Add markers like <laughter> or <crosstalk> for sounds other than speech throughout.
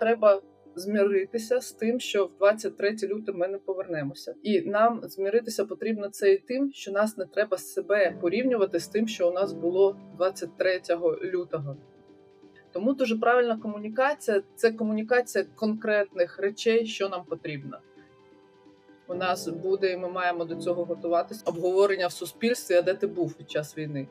треба зміритися з тим, що в 23 лютого ми не повернемося, і нам зміритися потрібно це і тим, що нас не треба себе порівнювати з тим, що у нас було 23 лютого. Тому дуже правильна комунікація це комунікація конкретних речей, що нам потрібно. У нас буде, і ми маємо до цього готуватися обговорення в суспільстві, а де ти був під час війни.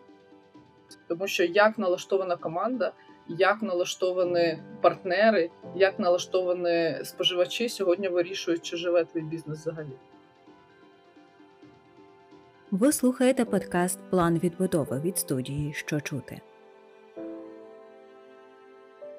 Тому що як налаштована команда, як налаштовані партнери, як налаштовані споживачі сьогодні вирішують, чи живе твій бізнес взагалі. Ви слухаєте подкаст План відбудови від студії Що чути.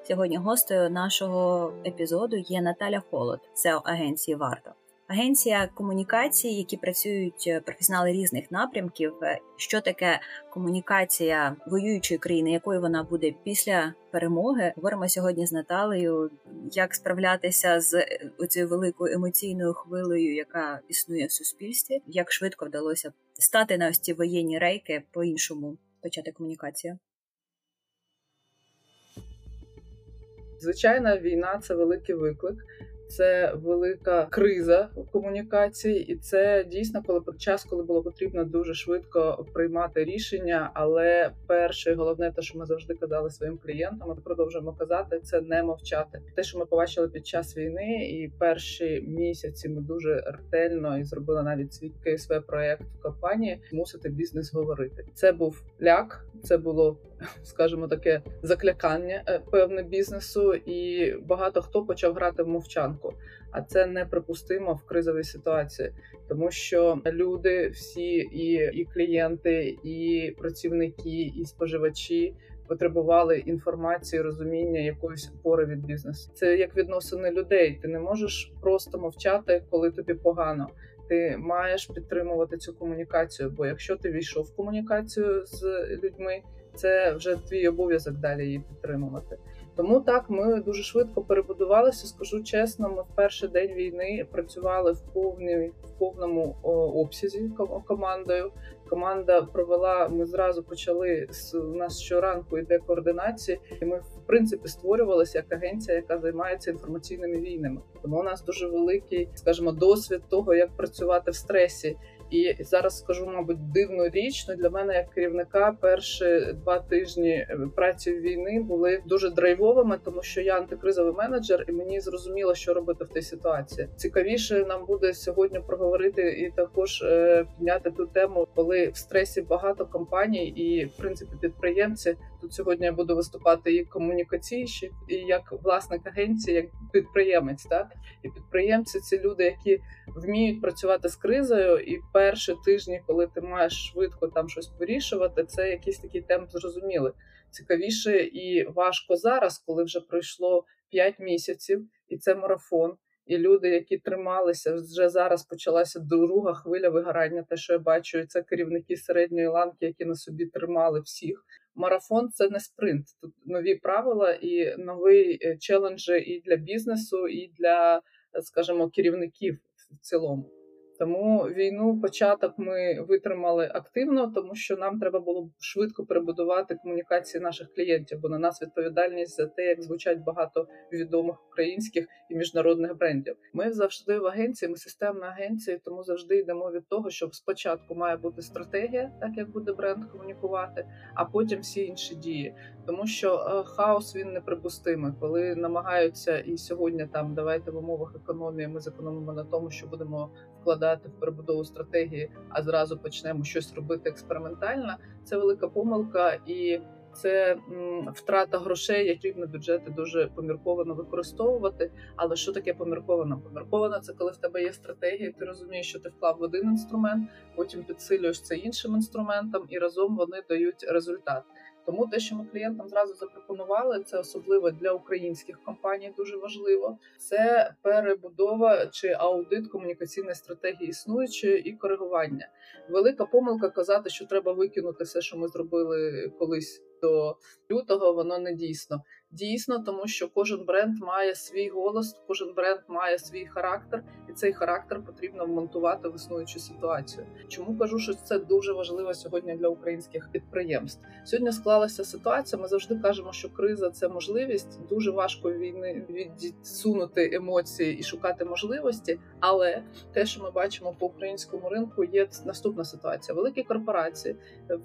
Сьогодні гостею нашого епізоду є Наталя Холод, SEO агенції Варто. Агенція комунікації, які працюють е, професіонали різних напрямків. Е, що таке комунікація воюючої країни, якою вона буде після перемоги? Говоримо сьогодні з Наталею, як справлятися з е, цією великою емоційною хвилею, яка існує в суспільстві, як швидко вдалося стати на ось ці воєнні рейки по іншому почати комунікацію. Звичайна війна це великий виклик це велика криза в комунікації, і це дійсно коли час, коли було потрібно дуже швидко приймати рішення. Але перше, і головне, те, що ми завжди казали своїм клієнтам, ми продовжуємо казати, це не мовчати. Те, що ми побачили під час війни, і перші місяці ми дуже ретельно і зробили навіть свій КСВ проект в компанії, мусити бізнес говорити. Це був ляк, це було скажімо, таке заклякання е, певне бізнесу, і багато хто почав грати в мовчанку. А це неприпустимо в кризовій ситуації, тому що люди, всі і, і клієнти, і працівники, і споживачі. Потребували інформації, розуміння якоїсь опори від бізнесу. Це як відносини людей. Ти не можеш просто мовчати, коли тобі погано. Ти маєш підтримувати цю комунікацію. Бо якщо ти війшов в комунікацію з людьми, це вже твій обов'язок далі її підтримувати. Тому так ми дуже швидко перебудувалися. Скажу чесно, ми в перший день війни працювали в повній в повному обсязі командою. Команда провела. Ми зразу почали у нас щоранку йде координація, і ми в принципі створювалися як агенція, яка займається інформаційними війнами. Тому у нас дуже великий, скажімо, досвід того, як працювати в стресі. І зараз скажу, мабуть, дивну річ. Ну, для мене як керівника перші два тижні е, праці війни були дуже драйвовими, тому що я антикризовий менеджер, і мені зрозуміло, що робити в тій ситуації. Цікавіше нам буде сьогодні проговорити і також е, підняти ту тему, коли в стресі багато компаній і в принципі підприємці. Тут сьогодні я буду виступати і комунікаційщик, і як власник агенції, як підприємець. Так і підприємці це люди, які вміють працювати з кризою. І перші тижні, коли ти маєш швидко там щось вирішувати, це якийсь такий темп зрозумілий. Цікавіше і важко зараз, коли вже пройшло 5 місяців, і це марафон. І люди, які трималися, вже зараз почалася друга хвиля вигорання. Те, що я бачу, це керівники середньої ланки, які на собі тримали всіх. Марафон це не спринт. Тут нові правила і нові е, челенджі і для бізнесу, і для, скажімо, керівників в цілому. Тому війну початок ми витримали активно, тому що нам треба було швидко перебудувати комунікації наших клієнтів, бо на нас відповідальність за те, як звучать багато відомих українських і міжнародних брендів. Ми завжди в агенції, ми системна агенція, тому завжди йдемо від того, що спочатку має бути стратегія, так як буде бренд комунікувати, а потім всі інші дії. Тому що е, хаос він неприпустимий, коли намагаються і сьогодні там давайте в умовах економії ми зекономимо на тому, що будемо вкладати в перебудову стратегії, а зразу почнемо щось робити експериментально. Це велика помилка і. Це втрата грошей, які потрібно бюджети дуже помірковано використовувати. Але що таке помірковано? Помірковано це коли в тебе є стратегія, ти розумієш, що ти вклав в один інструмент, потім підсилюєш це іншим інструментом, і разом вони дають результат. Тому те, що ми клієнтам зразу запропонували, це особливо для українських компаній дуже важливо. Це перебудова чи аудит комунікаційної стратегії існуючої і коригування. Велика помилка казати, що треба викинути все, що ми зробили колись до лютого, воно не дійсно. Дійсно, тому що кожен бренд має свій голос, кожен бренд має свій характер, і цей характер потрібно вмонтувати в існуючу ситуацію. Чому кажу, що це дуже важливо сьогодні для українських підприємств? Сьогодні склалася ситуація. Ми завжди кажемо, що криза це можливість. Дуже важко війни відсунути емоції і шукати можливості. Але те, що ми бачимо по українському ринку, є наступна ситуація: великі корпорації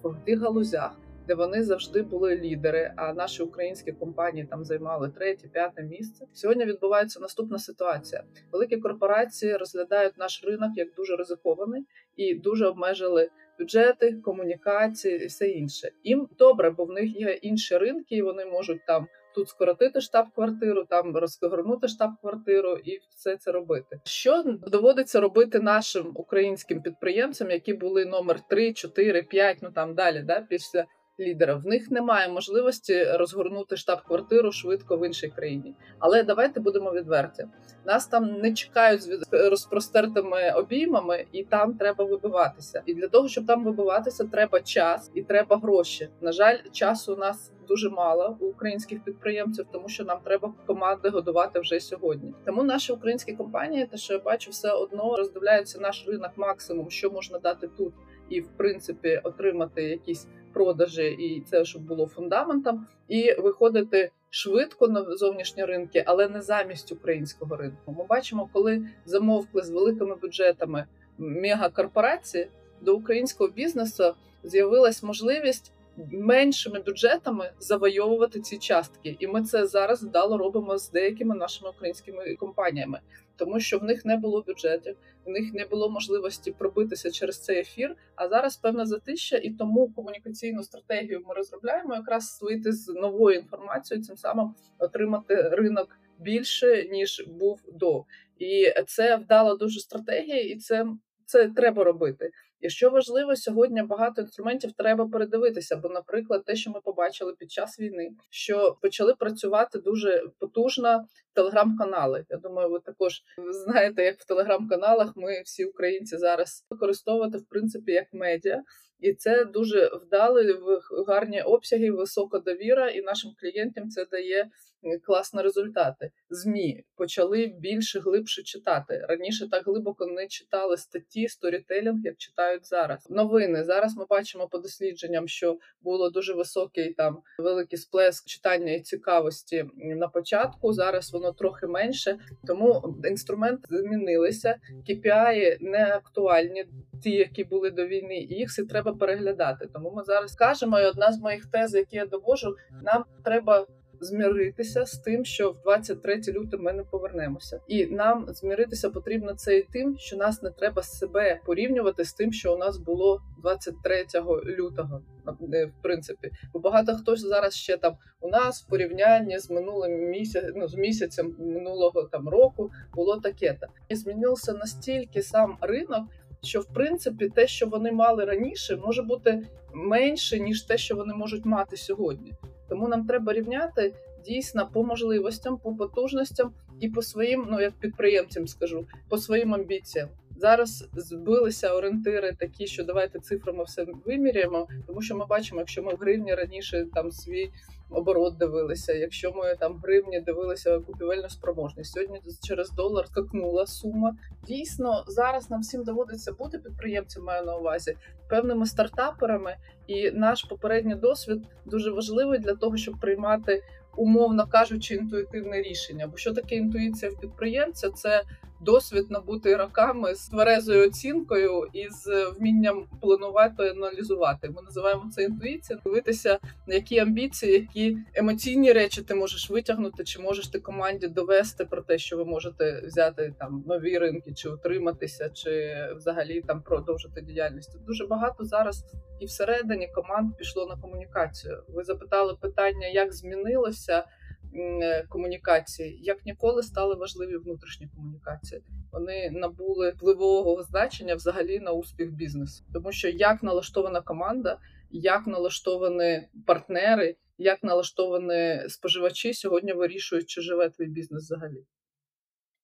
в тих галузях де вони завжди були лідери. А наші українські компанії там займали третє, п'яте місце. Сьогодні відбувається наступна ситуація. Великі корпорації розглядають наш ринок як дуже ризикований і дуже обмежили. Бюджети, комунікації і все інше. Їм добре, бо в них є інші ринки, і вони можуть там тут скоротити штаб-квартиру, там розгорнути штаб-квартиру і все це робити. Що доводиться робити нашим українським підприємцям, які були номер 3, 4, 5, ну там далі, да, після лідера. В них немає можливості розгорнути штаб-квартиру швидко в іншій країні. Але давайте будемо відверті. Нас там не чекають з розпростертими обіймами, і там треба вибиватися. І для того, щоб там вибиватися, треба час і треба гроші. На жаль, часу у нас. Дуже мало у українських підприємців, тому що нам треба команди годувати вже сьогодні. Тому наші українські компанії, те, що я бачу, все одно роздивляються наш ринок максимум, що можна дати тут, і в принципі отримати якісь продажі, і це щоб було фундаментом, і виходити швидко на зовнішні ринки, але не замість українського ринку. Ми бачимо, коли замовкли з великими бюджетами мегакорпорації, до українського бізнесу з'явилась можливість меншими бюджетами завойовувати ці частки, і ми це зараз вдало робимо з деякими нашими українськими компаніями, тому що в них не було бюджетів, в них не було можливості пробитися через цей ефір. А зараз певна затища, і тому комунікаційну стратегію ми розробляємо якраз вийти з новою інформацією, цим самим отримати ринок більше ніж був до, і це вдала дуже стратегія, і це, це треба робити. І що важливо, сьогодні багато інструментів треба передивитися. Бо, наприклад, те, що ми побачили під час війни, що почали працювати дуже потужно телеграм-канали. Я думаю, ви також знаєте, як в телеграм-каналах ми всі українці зараз використовувати в принципі як медіа. І це дуже вдали в гарні обсяги, висока довіра, і нашим клієнтам це дає класні результати. Змі почали більше глибше читати. Раніше так глибоко не читали статті, сторітелінг, як читають зараз. Новини зараз ми бачимо по дослідженням, що було дуже високий там великий сплеск читання і цікавості на початку. Зараз воно трохи менше, тому інструменти змінилися. KPI не актуальні, ті, які були до війни, і їх все треба переглядати. Тому ми зараз кажемо, і одна з моїх тез, які я довожу, нам треба зміритися з тим, що в 23 лютого ми не повернемося, і нам зміритися потрібно це і тим, що нас не треба себе порівнювати з тим, що у нас було 23 лютого. Е, в принципі, бо багато хто зараз ще там у нас в порівнянні з минулим місяцем, ну з місяцем минулого там року було таке. та І змінився настільки сам ринок. Що в принципі те, що вони мали раніше, може бути менше ніж те, що вони можуть мати сьогодні. Тому нам треба рівняти дійсно по можливостям, по потужностям і по своїм, ну як підприємцям скажу, по своїм амбіціям. Зараз збилися орієнтири такі, що давайте цифрами все виміряємо, тому що ми бачимо, якщо ми в гривні раніше там свій оборот дивилися, якщо ми там в гривні дивилися купівельну спроможність, сьогодні через долар скакнула сума. Дійсно, зараз нам всім доводиться бути підприємцем, маю на увазі певними стартаперами, і наш попередній досвід дуже важливий для того, щоб приймати умовно кажучи, інтуїтивне рішення. Бо що таке інтуїція в підприємця? Це досвід набутий роками з тверезою оцінкою і з вмінням планувати і аналізувати. Ми називаємо це інтуїція. Дивитися, які амбіції, які емоційні речі ти можеш витягнути, чи можеш ти команді довести про те, що ви можете взяти там нові ринки, чи утриматися, чи взагалі там продовжити діяльність. Дуже багато зараз і всередині команд пішло на комунікацію. Ви запитали питання, як змінилося. Е, комунікації, як ніколи стали важливі внутрішні комунікації. Вони набули впливового значення взагалі на успіх бізнесу, тому що як налаштована команда, як налаштовані партнери, як налаштовані споживачі сьогодні вирішують, чи живе твій бізнес взагалі.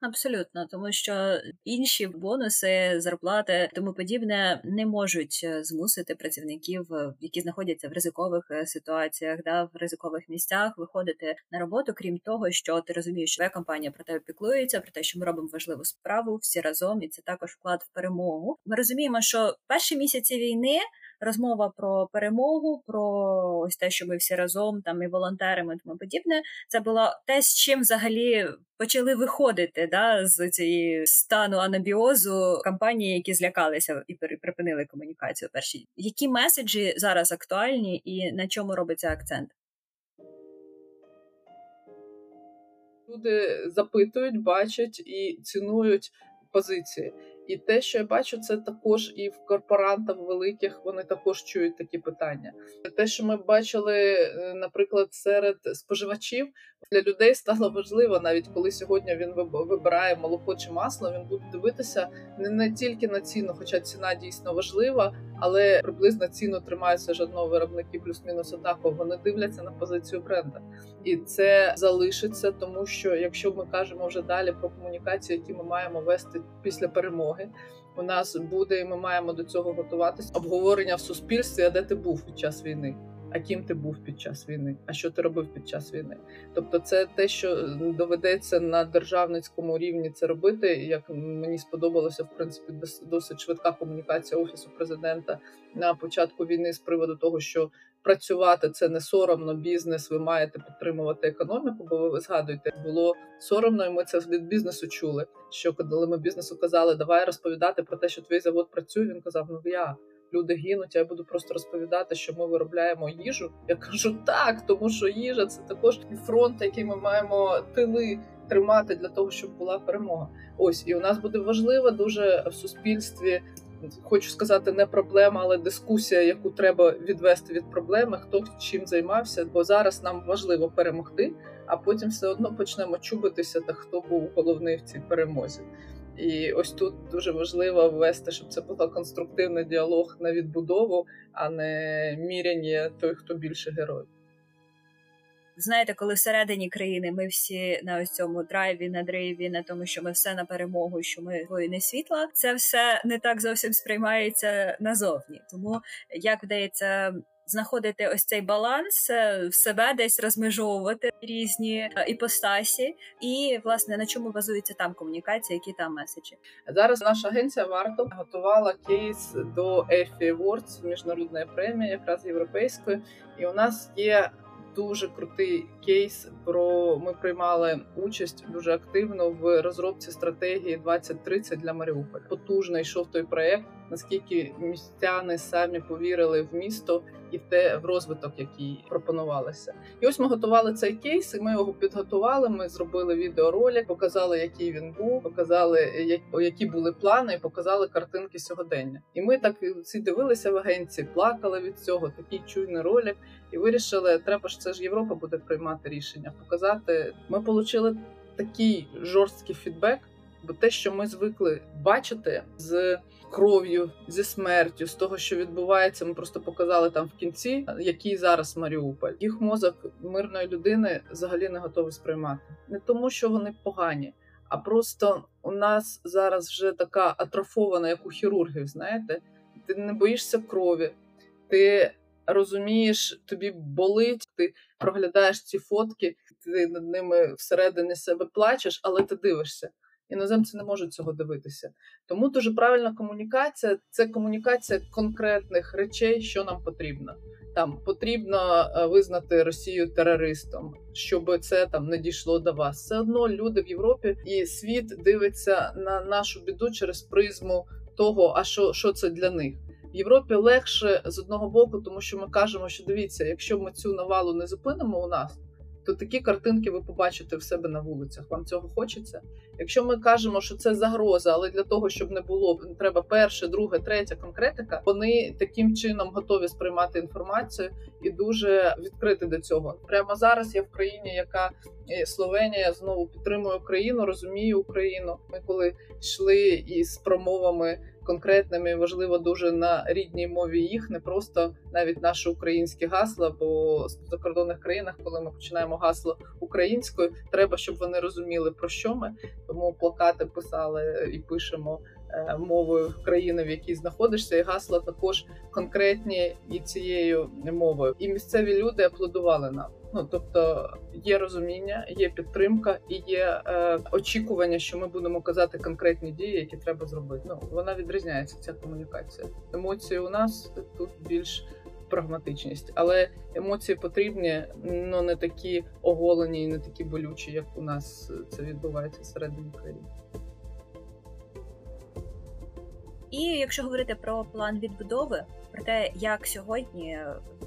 Абсолютно, тому що інші бонуси, зарплати тому подібне не можуть е, змусити працівників, е, які знаходяться в ризикових е, ситуаціях, да в ризикових місцях, виходити на роботу. Крім того, що ти розумієш, що твоя компанія про тебе піклується, про те, що ми робимо важливу справу всі разом, і це також вклад в перемогу. Ми розуміємо, що перші місяці війни розмова про перемогу, про ось те, що ми всі разом там і волонтерами, і тому подібне. Це було те, з чим взагалі почали виходити да, з цієї стану анабіозу компанії, які злякалися і припинили комунікацію. Перші які меседжі зараз актуальні і на чому робиться акцент? Люди запитують, бачать і цінують позиції. І те, що я бачу, це також і в корпорантах великих вони також чують такі питання. Те, що ми бачили, е, наприклад, серед споживачів для людей стало важливо, навіть коли сьогодні він вибирає молоко чи масло, він буде дивитися не, не тільки на ціну, хоча ціна дійсно важлива, але приблизно ціну тримаються жодного виробники, плюс-мінус однаково. Вони дивляться на позицію бренда, і це залишиться, тому що якщо ми кажемо вже далі про комунікації, які ми маємо вести після перемоги. У нас буде, і ми маємо до цього готуватися. Обговорення в суспільстві, а де ти був під час війни а ким ти був під час війни, а що ти робив під час війни. Тобто, це те, що доведеться на державницькому рівні це робити. Як мені сподобалося, в принципі, досить швидка комунікація офісу президента на початку війни з приводу того, що працювати це не соромно, бізнес. Ви маєте підтримувати економіку, бо ви згадуєте, було соромно, і ми це від бізнесу чули. Що коли ми бізнесу казали, давай розповідати про те, що твій завод працює. Він казав: Ну я люди гинуть. Я буду просто розповідати, що ми виробляємо їжу. Я кажу так, тому що їжа це також і фронт, який ми маємо тили тримати для того, щоб була перемога. Ось і у нас буде важлива дуже в суспільстві. Хочу сказати, не проблема, але дискусія, яку треба відвести від проблеми, хто чим займався, бо зараз нам важливо перемогти, а потім все одно почнемо чубитися, та хто був головний в цій перемозі. І ось тут дуже важливо ввести, щоб це був конструктивний діалог на відбудову, а не міряння той, хто більше герой. Знаєте, коли всередині країни ми всі на ось цьому драйві, на драйві, на тому, що ми все на перемогу, що ми воїни світла, це все не так зовсім сприймається назовні. Тому як вдається знаходити ось цей баланс е, в себе, десь розмежовувати різні е, іпостасі, і власне на чому базується там комунікація, які там меседжі. Зараз наша агенція варто готувала кейс до EFI Awards, міжнародної премії, якраз європейської, і у нас є дуже крутий кейс. Про ми приймали участь дуже активно в розробці стратегії 2030 для Маріуполя. Потужно йшов той проект. Наскільки містяни самі повірили в місто і в те в розвиток, який пропонувалося, і ось ми готували цей кейс. і Ми його підготували. Ми зробили відеоролик, показали, який він був, показали які були плани, і показали картинки сьогодення. І ми так всі дивилися в агенції, плакали від цього. Такий чуйний ролик, і вирішили, треба ж це ж Європа буде приймати рішення. Показати. Ми отримали такий жорсткий фідбек. Бо те, що ми звикли бачити з кров'ю, зі смертю, з того, що відбувається, ми просто показали там в кінці, який зараз Маріуполь. Їх мозок мирної людини взагалі не готовий сприймати. Не тому, що вони погані, а просто у нас зараз вже така атрофована, як у хірургів. Знаєте, ти не боїшся крові, ти розумієш, тобі болить, ти проглядаєш ці фотки, ти над ними всередині себе плачеш, але ти дивишся. Іноземці не можуть цього дивитися. Тому дуже правильна комунікація це комунікація конкретних речей, що нам потрібно. Там потрібно е, визнати Росію терористом, щоб це там не дійшло до вас. Все одно люди в Європі і світ дивиться на нашу біду через призму того, а що, що це для них. В Європі легше з одного боку, тому що ми кажемо, що дивіться, якщо ми цю навалу не зупинимо у нас то такі картинки ви побачите в себе на вулицях. Вам цього хочеться. Якщо ми кажемо, що це загроза, але для того, щоб не було, треба перше, друге, третя конкретика. Вони таким чином готові сприймати інформацію і дуже відкрити до цього. Прямо зараз я в країні, яка е, Словенія знову підтримує Україну, розуміє Україну. Ми коли йшли із промовами конкретними, важливо дуже на рідній мові їх, не просто навіть наше українське гасло, бо в закордонних країнах, коли ми починаємо гасло українською, треба, щоб вони розуміли про що ми. тому плакати писали і пишемо е, мовою країни, в якій знаходишся, і гасла також конкретні і цією мовою. І місцеві люди аплодували нам. Ну тобто є розуміння, є підтримка і є е, очікування, що ми будемо казати конкретні дії, які треба зробити. Ну вона відрізняється. Ця комунікація. Емоції у нас тут більш прагматичність, але емоції потрібні, ну не такі оголені і не такі болючі, як у нас це відбувається всередині країни. І якщо говорити про план відбудови, про те, як сьогодні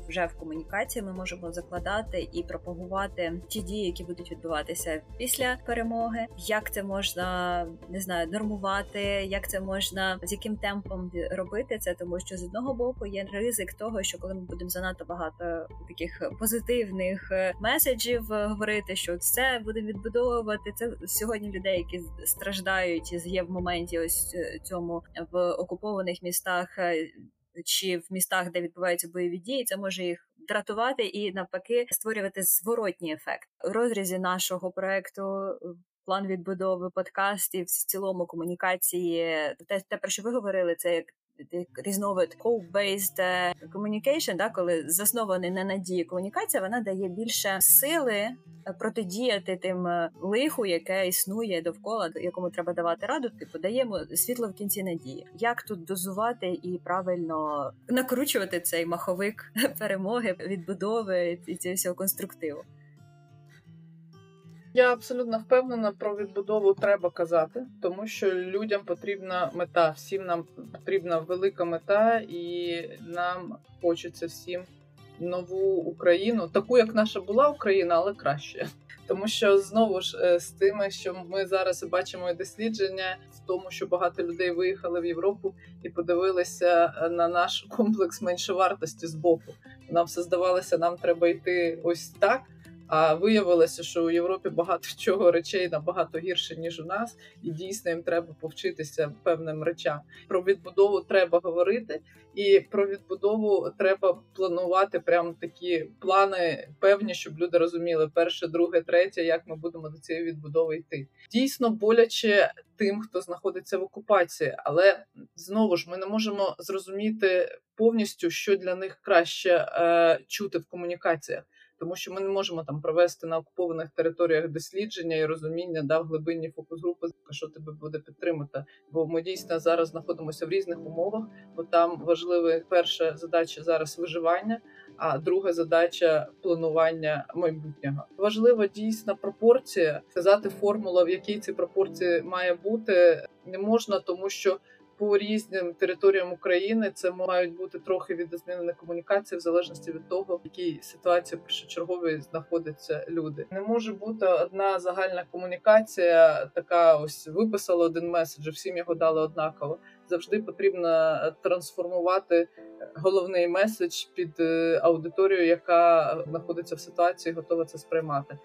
вже в комунікації ми можемо закладати і пропагувати ті дії, які будуть відбуватися після перемоги, як це можна не знаю, нормувати, як це можна з яким темпом робити це, тому що з одного боку є ризик того, що коли ми будемо занадто багато таких позитивних е, меседжів говорити, що це будемо відбудовувати. Це сьогодні людей, які страждають є в моменті ось е, цьому в окупованих містах. Е, чи в містах, де відбуваються бойові дії, це може їх дратувати і навпаки створювати зворотній ефект у розрізі нашого проекту. План відбудови подкастів в цілому комунікації, те, те про що ви говорили, це як різновид code-based е, communication, да, коли заснований на надії комунікація, вона дає більше сили е, протидіяти тим е, лиху, яке існує довкола, якому треба давати раду. Типу даємо світло в кінці надії. Як тут дозувати і правильно накручувати цей маховик <laughs> перемоги, відбудови і цього всього конструктиву? Я абсолютно впевнена про відбудову треба казати, тому що людям потрібна мета. Всім нам потрібна велика мета, і нам хочеться всім нову Україну, таку як наша була Україна, але краще. Тому що знову ж е, з тими, що ми зараз бачимо дослідження, в тому, що багато людей виїхали в Європу і подивилися на наш комплекс меншовартості з боку. Нам все здавалося, нам треба йти ось так. А виявилося, що у Європі багато <laughs> чого речей набагато гірше ніж у нас, і дійсно їм треба повчитися певним речам. Про відбудову треба говорити, і про відбудову треба планувати прям такі плани певні, щоб люди розуміли перше, друге, третє, як ми будемо до цієї відбудови йти. Дійсно боляче тим, хто знаходиться в окупації, але знову ж ми не можемо зрозуміти повністю, що для них краще е, чути в комунікаціях тому що ми не можемо там провести на окупованих територіях дослідження і розуміння да, в глибинні фокус групи, що тебе буде підтримати. Бо ми дійсно зараз знаходимося в різних умовах, бо там важлива перша задача зараз виживання. А друга задача планування майбутнього важлива дійсна пропорція. Сказати формула, в якій ці пропорції має бути, не можна, тому що по різним територіям України це мають бути трохи відозмінені комунікації в залежності від того, в якій ситуації першочергові знаходяться люди. Не може бути одна загальна комунікація, така ось виписала один меседж, всім його дали однаково. Завжди потрібно трансформувати головний меседж під е, аудиторію, яка знаходиться в ситуації, готова це сприймати.